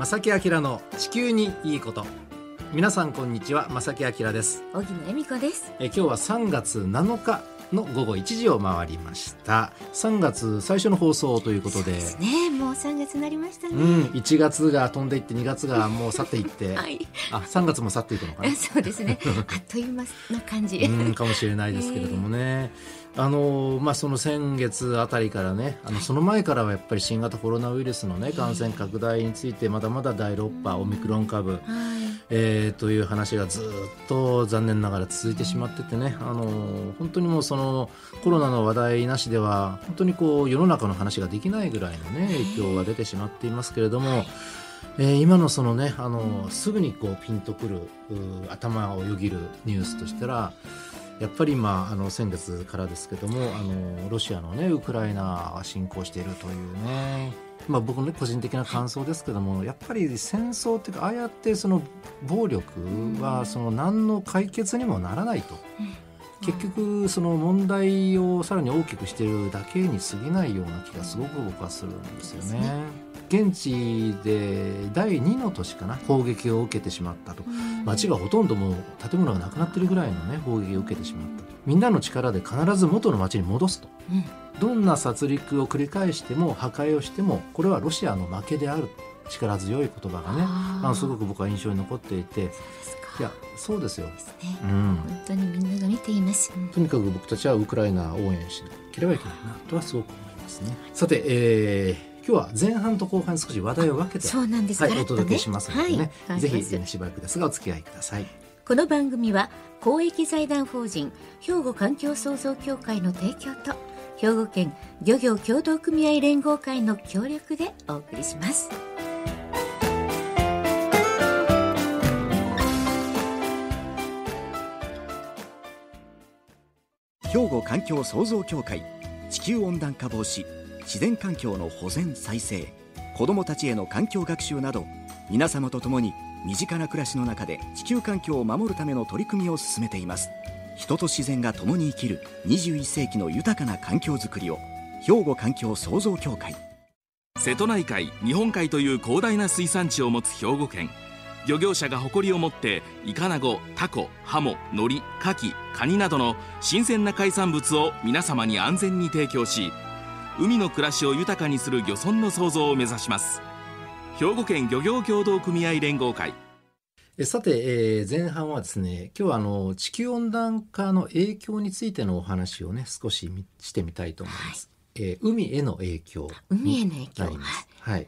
正木明の地球にいいこと。皆さんこんにちは正木明です。小木恵美子です。え今日は3月7日の午後1時を回りました。3月最初の放送ということで。ね。もう3月になりましたね、うん1月が飛んでいって2月がもう去っていって、はい。あ3月も去っていくのかな。そうですね。あっという間な感じ。うんかもしれないですけれどもね、あのまあ、その先月あたりからねあのその前からはやっぱり新型コロナウイルスの、ね、感染拡大についてまだまだ第6波オミクロン株、はい。えーという話がずっと残念ながら続いてしまっててね、あの本当にもうそのコロナの話題なしでは本当にこう世の中の話ができないぐらいの、ね、影響が出てしまっていますけれども、えー今のそのねあのすぐにこうピンとくるう頭をよぎるニュースとしたらやっぱり今あの先月からですけどもあのロシアのねウクライナが侵攻しているというねまあ僕の、ね、個人的な感想ですけどもやっぱり戦争っていうかああやってその暴力はその何の解決にもならないと。結局その問題をさらに大きくしているだけに過ぎないような気がすごく僕はするんですよね。現地で第2の年かな砲撃を受けてしまったと。街がほとんどもう建物がなくなってるぐらいのね砲撃を受けてしまったみんなの力で必ず元の街に戻すと。うん。どんな殺戮を繰り返しても破壊をしてもこれはロシアの負けである力強い言葉がねあすごく僕は印象に残っていて。いやそうですよ、ね。うん、本当にみんなが見ています、うんとにかく僕たちはウクライナを応援しなければいけないなとはすごく思いますね。さて、えー今日は前半と後半少し話題を分けてそうなんです、はい、ガラッとお届けしますのでね、はいぜひ、しばらくですがお付き合いください。この番組は公益財団法人兵庫環境創造協会の提供と兵庫県漁業協同組合連合会の協力でお送りします。兵庫環境創造協会地球温暖化防止自然環境の保全再生子どもたちへの環境学習など皆様と共に身近な暮らしの中で地球環境を守るための取り組みを進めています。人と自然が共に生きる21世紀の豊かな環境づくりを兵庫環境創造協会。瀬戸内海日本海という広大な水産地を持つ兵庫県。漁業者が誇りを持ってイカナゴタコハモノリカキカニなどの新鮮な海産物を皆様に安全に提供し海の暮らしを豊かにする漁村の創造を目指します兵庫県漁業協同組合連合会えさて、えー前半はですね今日はあの地球温暖化の影響についてのお話をね少しみしてみたいと思います。えー海への影響海への影響なります。はい。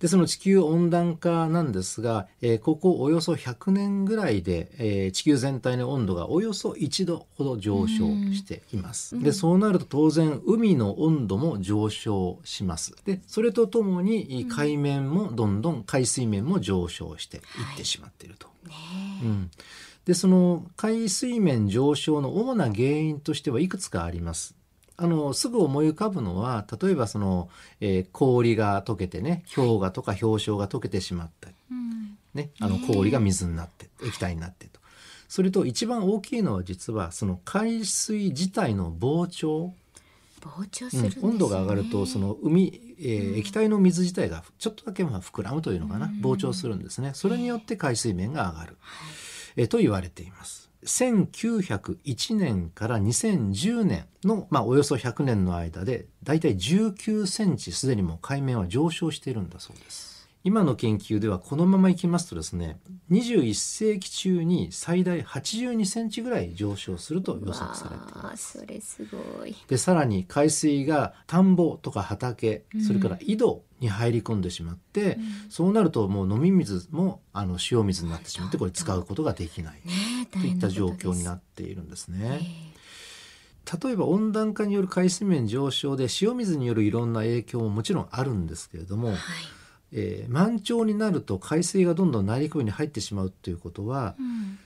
でその地球温暖化なんですが、えーここおよそ100年ぐらいで、えー地球全体の温度がおよそ1度ほど上昇しています。でそうなると当然海の温度も上昇します。でそれとともに海面もどんどん海水面も上昇していってしまっていると。うん、でその海水面上昇の主な原因としてはいくつかあります。あのすぐ思い浮かぶのは例えばその、えー氷が溶けてね氷河とか氷晶が溶けてしまった。り、ね、あの氷が水になって液体になってと。それと一番大きいのは実はその海水自体の膨張、膨張すうんるんです、ね。温度が上がるとその海、えー液体の水自体がちょっとだけまあ膨らむというのかな。膨張するんですね。それによって海水面が上がる、えーと言われています1901年から2010年の、まあ、およそ100年の間でだいたい19センチすでにもう海面は上昇しているんだそうです。今の研究ではこのままいきますとですね21世紀中に最大82センチぐらい上昇すると予測されています。それすごい。でさらに海水が田んぼとか畑それから井戸に入り込んでしまって、そうなるともう飲み水もあの塩水になってしまってこれ使うことができない。といった状況になっているんですね。例えば温暖化による海水面上昇で塩水によるいろんな影響ももちろんあるんですけれども、えー満潮になると海水がどんどん内陸部に入ってしまうということは、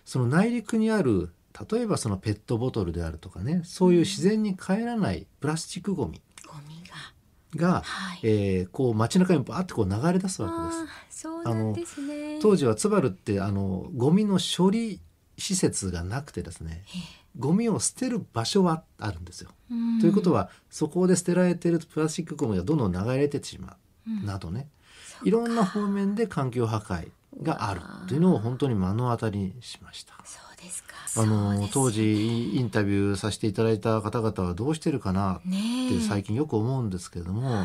その内陸にある例えばそのペットボトルであるとかねそういう自然に帰らないプラスチックごみが。が、はい。えーこう街中にバーってこう流れ出すわけです。あね。当時はツバルってあのゴミの処理施設がなくてですねゴミを捨てる場所はあるんですよ。うん。ということはそこで捨てられているプラスチックゴミがどんどん流れてしまう、などねいろんな方面で環境破壊があるというのを本当に目の当たりにしました。そうですか。あのです当時インタビューさせていただいた方々はどうしてるかなって最近よく思うんですけれども、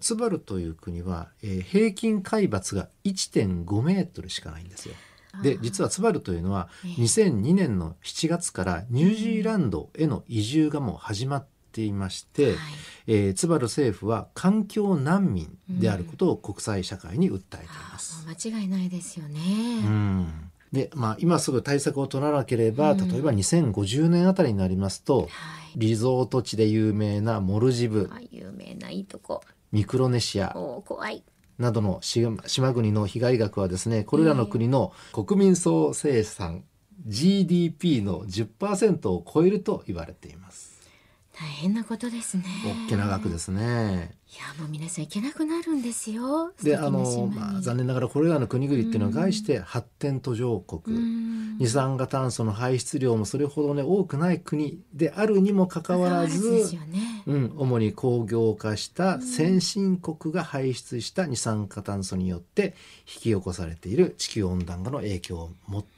ツバルという国は、えー平均海抜が1.5メートルしかないんですよ。で実はツバルというのは2002年の7月からニュージーランドへの移住がもう始まっていまして、はいえーツバル政府は環境難民であることを国際社会に訴えています。もう間違いないですよね、うん。でまあ、今すぐ対策を取らなければ、例えば2050年あたりになりますと、はい。リゾート地で有名なモルジブあ有名ないいとこ。ミクロネシアおー怖い。などの島島国の被害額はですねこれらの国の国民総生産 GDP の10%を超えると言われています。大変なことですね。大きな額ですね。いやもう皆さん行けなくなるんですよ。であの、まあ、残念ながらこれらの国々っていうのは概して発展途上国、うん。二酸化炭素の排出量もそれほどね多くない国であるにもかかわらずですよねうん、主に工業化した先進国が排出した二酸化炭素によって引き起こされている地球温暖化の影響を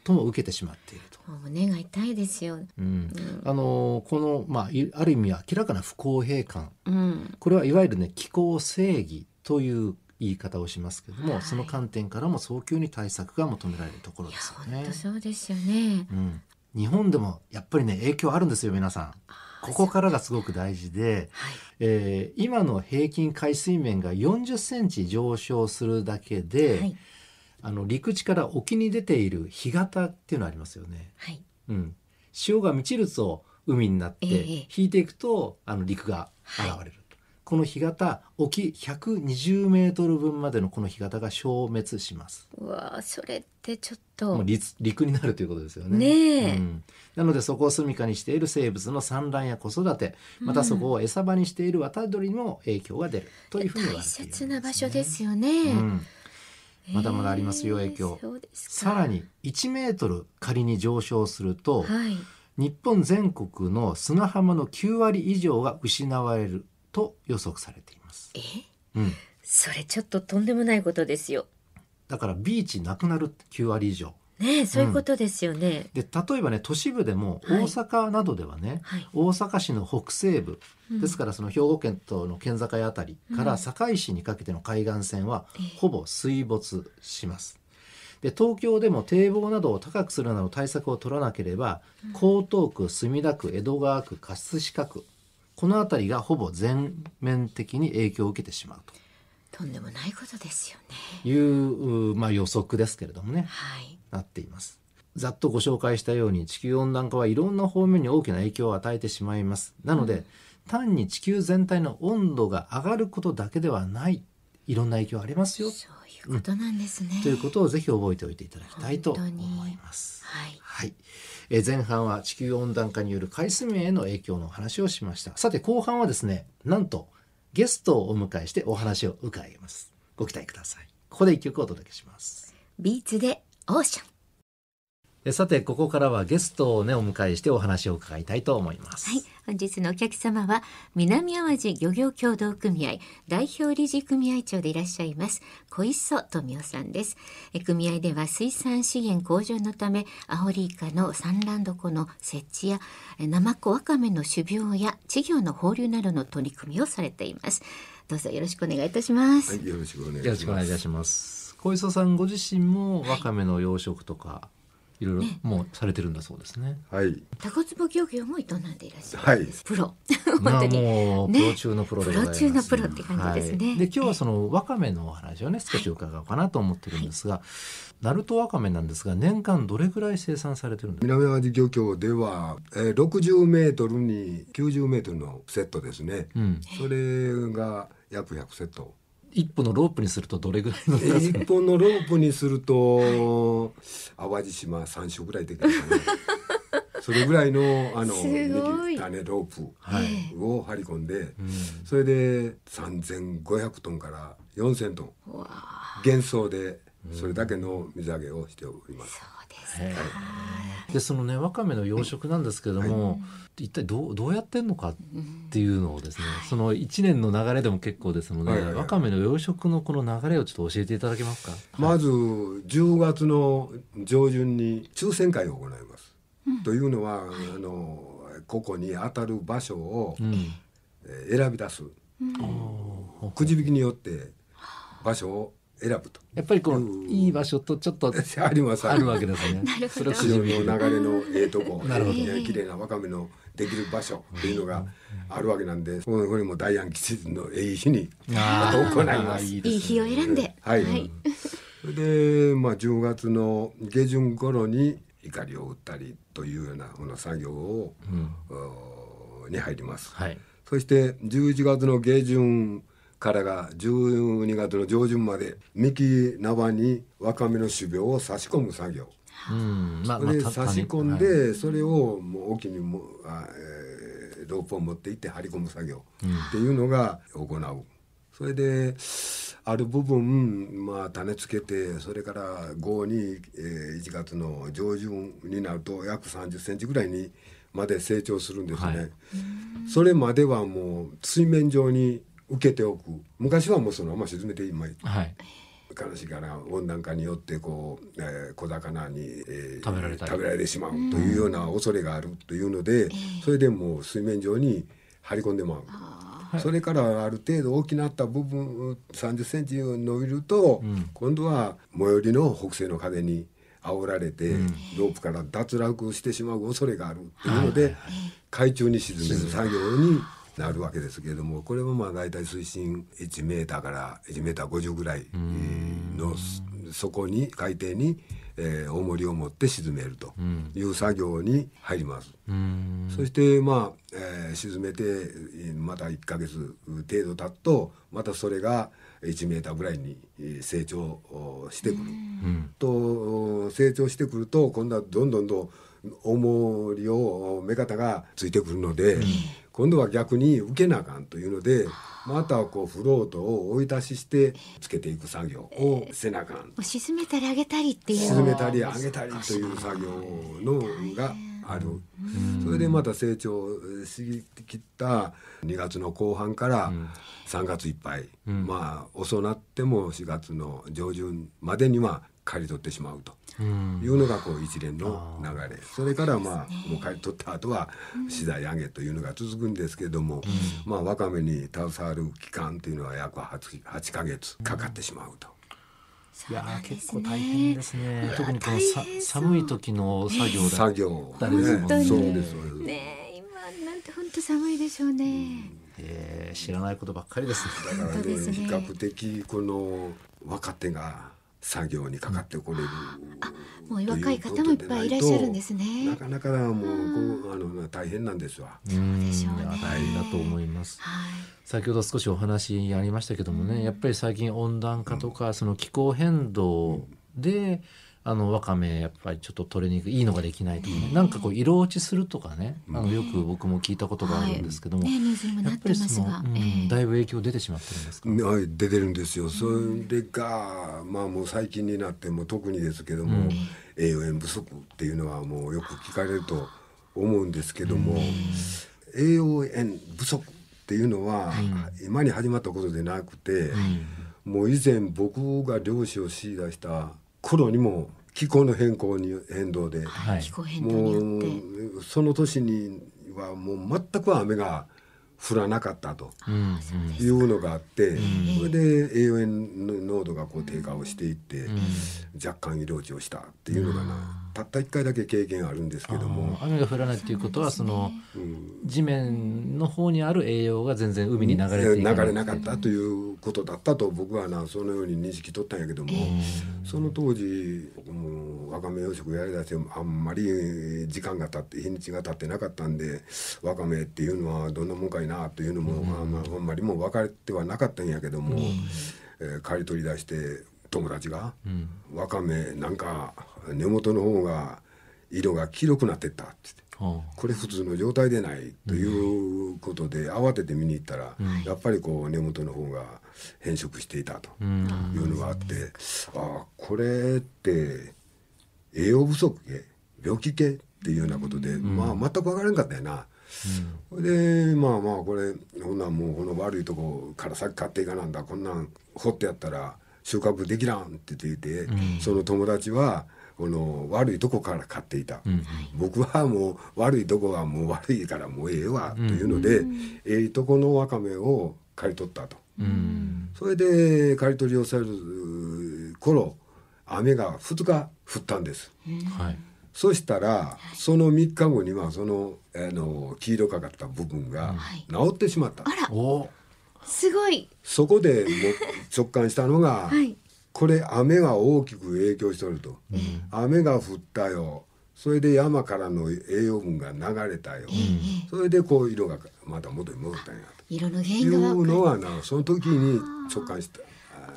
最も受けてしまっていると。胸が痛いですよ。うん。あのこの、まあ、いある意味明らかな不公平感。うん。これはいわゆるね気候正義という言い方をしますけども、はい。その観点からも早急に対策が求められるところですよね。本当。そうですよね。うん、日本でもやっぱりね影響あるんですよ皆さん。ここからがすごく大事で、はい。えー今の平均海水面が40センチ上昇するだけで、はい。あの陸地から沖に出ている干潟っていうのありますよね。はい。うん、潮が満ちると海になって、ええ。引いていくとあの陸が現れる、この干潟沖120メートル分までのこの干潟が消滅します。うわーそれってちょっもうと陸陸になるということですよね。ねえ。うん、なのでそこを住処にしている生物の産卵や子育てまたそこを餌場にしている渡りにも影響が出る。というふうに言わ大れているんです、切な場所ですよね、うん。まだまだありますよえー影響さらに1メートル仮に上昇すると、はい。日本全国の砂浜の9割以上が失われると予測されています。え？うん、それちょっととんでもないことですよ。だからビーチなくなるって9割以上。ねえそういうことですよね、で例えばね都市部でもはい。大阪などではね、はい。大阪市の北西部、うん。ですからその兵庫県との県境あたりから堺市にかけての海岸線はええ。ほぼ水没します。で東京でも堤防などを高くするなど対策を取らなければ、江東区墨田区江戸川区葛飾区この辺りがほぼ全面的に影響を受けてしまうと。んでもないことですよね。という、うまあ、予測ですけれどもね。はい。なっています。ざっとご紹介したように地球温暖化はいろんな方面に大きな影響を与えてしまいます。なので、単に地球全体の温度が上がることだけではないいろんな影響ありますよそういうことなんですね、ということをぜひ覚えておいていただきたいと思います。はいはい、えー前半は地球温暖化による海水面への影響のお話をしました。さて後半はですね、なんとゲストをお迎えしてお話を伺います。ご期待ください。ここで一曲お届けします。ビーツでオーシャンえさてここからはゲストをねお迎えしてお話を伺いたいと思います。はい、本日のお客様は南淡路漁業協同組合代表理事組合長でいらっしゃいます小磯富夫さんですえ組合では水産資源向上のためアオリイカの産卵床の設置やえナマコワカメの種苗や稚魚の放流などの取り組みをされていますどうぞよろしくお願いいたします、はい、よろしくお願いします。よろしくお願いいたします。小磯さんご自身もわかめの養殖とか、い、ろいろもうされてるんだそうですね。はい、タコツボ漁業も営んでいらっしゃる、はい。プロ。まあ本当に。もうプロ中のプロでございます。プロ中のプロって感じですね。はい。で今日はそのわかめのお話をね少し伺おうかなと思ってるんですが、ナルトわかめなんですが年間どれぐらい生産されてるんですか？南淡路漁協では、えー、60メートルに90メートルのセットですね。うん、それが約100セット。一本のロープにするとどれぐらいの長さ一本のロープにすると淡路島3種ぐらいできるかな。それぐらいのあの種ロープはいを張り込んで、うんそれで3500トンから4000トン幻想でそれだけの水揚げをしております。そうですか。でそのねわかめの養殖なんですけれども、一体どうどうやってんのかっていうのをですね、その一年の流れでも結構ですので、はいはいはい。わかめの養殖のこの流れをちょっと教えていただけますか？まず10月の上旬に抽選会を行います。というのは、あのここに当たる場所を、選び出す、くじ引きによって場所を選ぶと。やっぱりこううん。いい場所とちょっと ありますあるわけですね。なるほど。潮の流れのええとこ。なるほど。えー綺麗なわかめのできる場所。っていうのがあるわけなんで、これこれも大安吉日のええ日にあー。行います。いいね。いい日を選んで。はい、はい。でまあ10月の下旬頃に怒りを打ったりというようなこの作業を、おに入ります、はい。そして11月の下旬からが12月の上旬まで幹縄にわかめの種苗を差し込む作業。うん、まあそれでた差し込んはい。で、それをもう沖にもあ、えーロープを持っていって張り込む作業っていうのが行う。それである部分、まあ、種つけてそれから5に、えー1月の上旬になると約3 0センチぐらいにまで成長するんですね。はい。それまではもう水面上に受けておく。昔はもうそのまま沈めて今はい。悲しいから温暖化によってこう、えー小魚に、えー食べられ食べられてしまうというような恐れがあるというので、それでもう水面上に張り込んでまう。それからある程度大きなった部分3 0センチ伸びると、今度は最寄りの北西の風に煽られて、ロープから脱落してしまう恐れがあるというので、海中に沈める。作業になるわけですけれどもこれはまあ大体水深1メーターから1メーター50ぐらいの底に海底に、えー重りを持って沈めるという作業に入ります。うん。そしてまあ、えー沈めてえーまた1ヶ月程度経つとまたそれが1メーターぐらいにえー成長おしてくる。とお成長してくると今度はどんどんどん重りを目方がついてくるので、今度は逆に受けなあかんというのでまたこうフロートを追い足ししてつけていく作業をせなあかん。もう沈めたり上げたりっていう。沈めたり上げたりという作業のがある、それでまた成長しきった2月の後半から3月いっぱい、まあ遅なっても4月の上旬までには刈り取ってしまうというのがこう一連の流れ、それからまあもう刈り取った後は次第上げというのが続くんですけれども、まあわかめに携わる期間というのは約 8, 8ヶ月かかってしまうと。いやー結構大変ですね。特にこのさ寒い時の作業だ作業。だりですもんねそうです。ねえ今なんて本当寒いでしょうね。えー知らないことばっかりですね。だからねね比較的この若手が作業にかかってこれる、もう若い方もいっぱいいらっしゃるんですねなかなかもうこうあの大変なんですわ。うんでしょうね大変だと思います。はい。先ほど少しお話ありましたけどもね、やっぱり最近温暖化とかその気候変動で、あのわかめやっぱりちょっと取れにくいいいのができないとかね、なんかこう色落ちするとかね、あのよく僕も聞いたことがあるんですけども、ねニュースにもなやっぱりその、うんええ。だいぶ影響出てしまってるんですか？はい出てるんですよ。それがまあもう最近になっても特にですけども、栄養塩不足っていうのはもうよく聞かれると思うんですけども、栄養塩不足っていうのは、今に始まったことでなくて、もう以前僕が漁師をし出した頃にも気候の変更に変動で、はい。気候変動によって。もうその年にはもう全く雨が降らなかったと。うんいうのがあって、それで栄養塩の濃度がこう低下をしていって、若干色落ちをしたっていうのがな、たった一回だけ経験あるんですけども、雨が降らないっていうことはその地面の方にある栄養が全然海に流れてい流かないれなかったということだったと僕はなそのように認識取ったんやけども、その当時僕もわかめ養殖やりだしてあんまり時間が経って日にちが経ってなかったんでわかめっていうのはどんなもんかいなというのも、あん。まあんまりもう分かれてはなかったんやけども、えー刈り取り出して友達が、わかめなんか根元の方が色が黄色くなってったって言って。はこれ普通の状態でないということで慌てて見に行ったら、やっぱりこう根元の方が変色していたというのがあって、ああこれって栄養不足系病気系っていうようなことで、まあ全く分からんかったよな。それでまあまあこれこんなんもうこの悪いとこから先買っていかなんだこんなん掘ってやったら収穫できらんって言っていて、その友達はこの悪いとこから買っていた、僕はもう悪いとこはもう悪いからもうええわというので、ええとこのわかめを刈り取ったと、それで刈り取りをされる頃雨が2日降ったんです。はい。そしたらその3日後にはそのあの黄色かかった部分が治ってしまった、お。すごい。そこでもう直感したのが、はいこれ雨が大きく影響しておると、雨が降ったよ。それで山からの栄養分が流れたよ、それでこう色がまた元に戻ったんや色の原という因が分かる。のはなその時に直感した。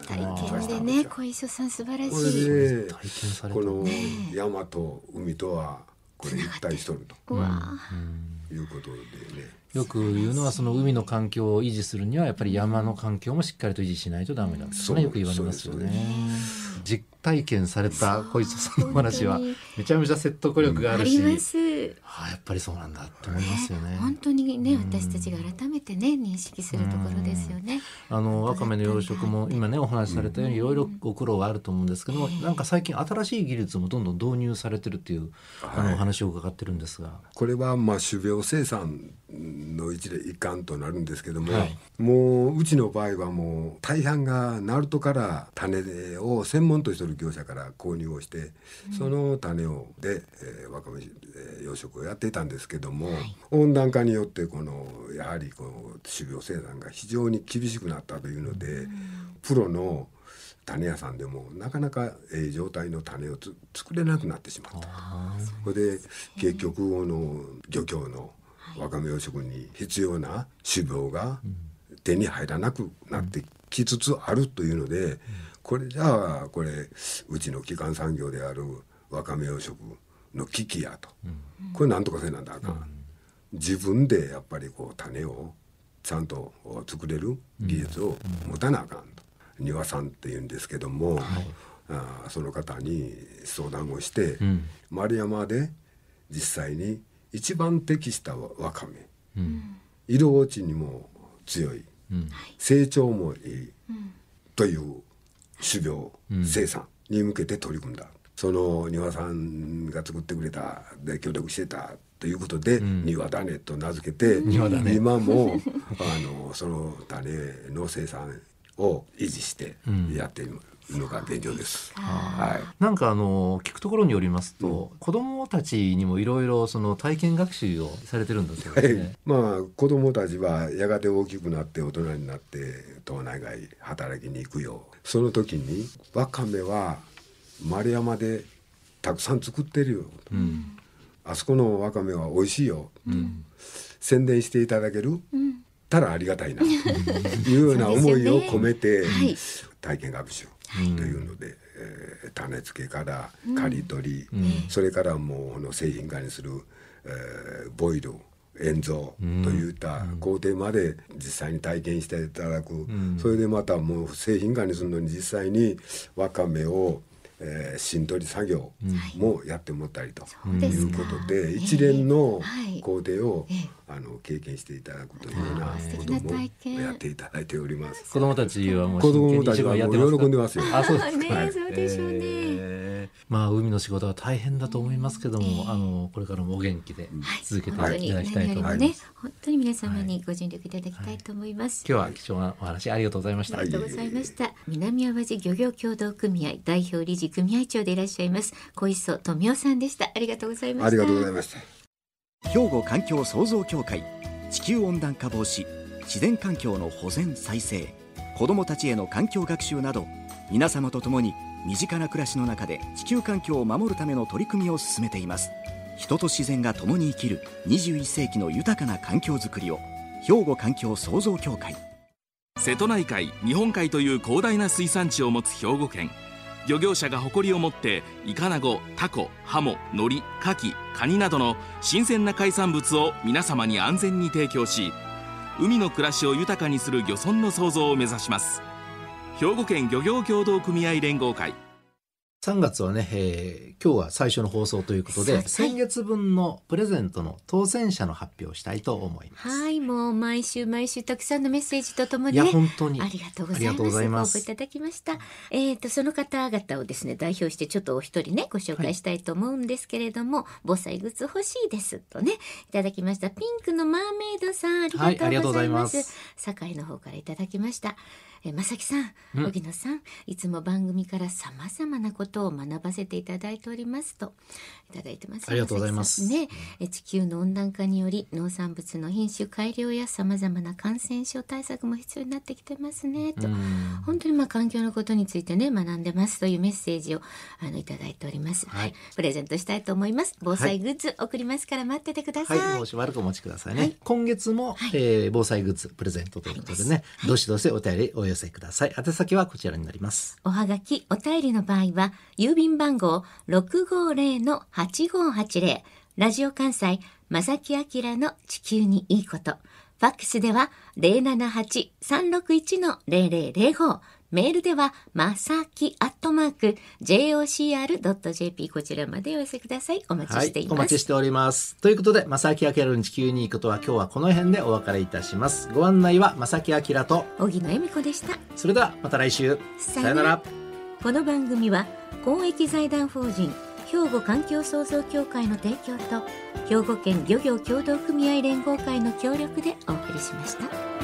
体験でね小磯さん素晴らこしい。れで体験された。この山と海とはこれ一体しとるということでね。よく言うのはその海の環境を維持するにはやっぱり山の環境もしっかりと維持しないとダメだとそうねよく言われますよね。実体験された小磯さんのお話はめちゃめちゃ説得力がああるし、ります。ああやっぱりそうなんだって思いますよね。本当にね私たちが改めてね認識するところですよね。あのわかめの養殖も今ねお話しされたようにいろいろご苦労があると思うんですけども、なんか最近新しい技術もどんどん導入されてるっていう、あのお話を伺ってるんですが、これはまあ種苗生産の一例一環となるんですけども、はい。もううちの場合はもう大半が鳴門から種を専門としている業者から購入をして、その種をで、えーわかめえー養殖をやっていたんですけども、温暖化によってこのやはりこの種苗生産が非常に厳しくなったというので、プロの種屋さんでもなかなかええ状態の種をつ作れなくなってしまった。それで結局この漁協のわかめ養殖に必要な種苗が手に入らなくなってきつつあるというので、これじゃあこれうちの基幹産業であるわかめ養殖の危機やと、これなんとかせなんだあかん、自分でやっぱりこう種をちゃんと作れる技術を持たなあかんと。庭さんっていうんですけども、あーその方に相談をして、丸山で実際に一番適したわわかめ、色落ちにも強い、成長もいい、という種苗生産に向けて取り組んだ、その庭さんが作ってくれたで協力してたということで、庭種と名付けて、庭種。今もあのその種の生産を維持してやっているのが現状です。はい。なんかあの聞くところによりますと、子どもたちにもいろいろその体験学習をされてるんだそうですね。まあ子供たちはやがて大きくなって大人になって島内外働きに行くよ。その時にわかめは丸山でたくさん作ってるよ、あそこのわかめは美味しいよ、宣伝していただける、たらありがたいな。と いうような思いを込めて、はい。体験学習というので、えー種付けから刈り取り、それからもうこの製品化にする、えーボイル塩蔵といった工程まで実際に体験していただく、それでまたもう製品化にするのに実際にわかめを、えー芯取り作業もやってもらったりとい。うことで、一連のはい。工程を、あの経験していただくというような素敵なことも体験やっていただいております。子どもたちはもう子供真剣に一たちはも番やってますかう喜んでますよ。あそうですか。ねそうでしょうねえーまあ海の仕事は大変だと思いますけども、あのこれからもお元気で続けていただきたいと思います。本当に皆様にご尽力いただきたいと思います。今日は貴重なお話ありがとうございました。ありがとうございました。南淡路漁業協同組合代表理事組合長でいらっしゃいます小磯富夫さんでした。ありがとうございました。ありがとうございました。兵庫環境創造協会地球温暖化防止自然環境の保全再生子どもたちへの環境学習など皆様と共に身近な暮らしの中で地球環境を守るための取り組みを進めています。人と自然が共に生きる21世紀の豊かな環境づくりを兵庫環境創造協会。瀬戸内海日本海という広大な水産地を持つ兵庫県。漁業者が誇りを持ってイカナゴタコハモノリカキカニなどの新鮮な海産物を皆様に安全に提供し海の暮らしを豊かにする漁村の創造を目指します。兵庫県漁業協同組合連合会。3月はね、えー、今日は最初の放送ということで、先月分のプレゼントの当選者の発表をしたいと思います。はい、もう毎週毎週たくさんのメッセージとともに、ね、いや本当にありがとうございます。応募いただきました。えっ、ー、とその方々をですね代表してちょっとお一人ねご紹介したいと思うんですけれども、はい、防災グッズ欲しいですとねいただきました。ピンクのマーメイドさんありがとうございます。はい、堺の方からいただきました。え正木さん、荻野さんいつも番組からさまざまなことを学ばせていただいておりますといただいてます。ありがとうございます。ね地球の温暖化により農産物の品種改良やさまざまな感染症対策も必要になってきてますねと。本当にまあ環境のことについてね学んでますというメッセージをあのいただいております、はい、プレゼントしたいと思います。防災グッズ送りますから待っててください、はい、しばらくお待ちくださいね、はい、今月も、はい、えー、防災グッズプレゼントということでね、どしどしお便りお寄せください。宛先はこちらになります。おはがきお便りの場合は郵便番号650-8580ラジオ関西正木明の地球にいいこと。ファックスでは078-361-0005メールでは、まさきアットマーク、jocr.jp こちらまでお寄せください。お待ちしています。はい、お待ちしております。ということで、まさきあきらの地球に行くことは今日はこの辺でお別れいたします。ご案内はまさきあきらと、荻野恵美子でした。それではまた来週。さよなら。この番組は、公益財団法人、兵庫環境創造協会の提供と、兵庫県漁業協同組合連合会の協力でお送りしました。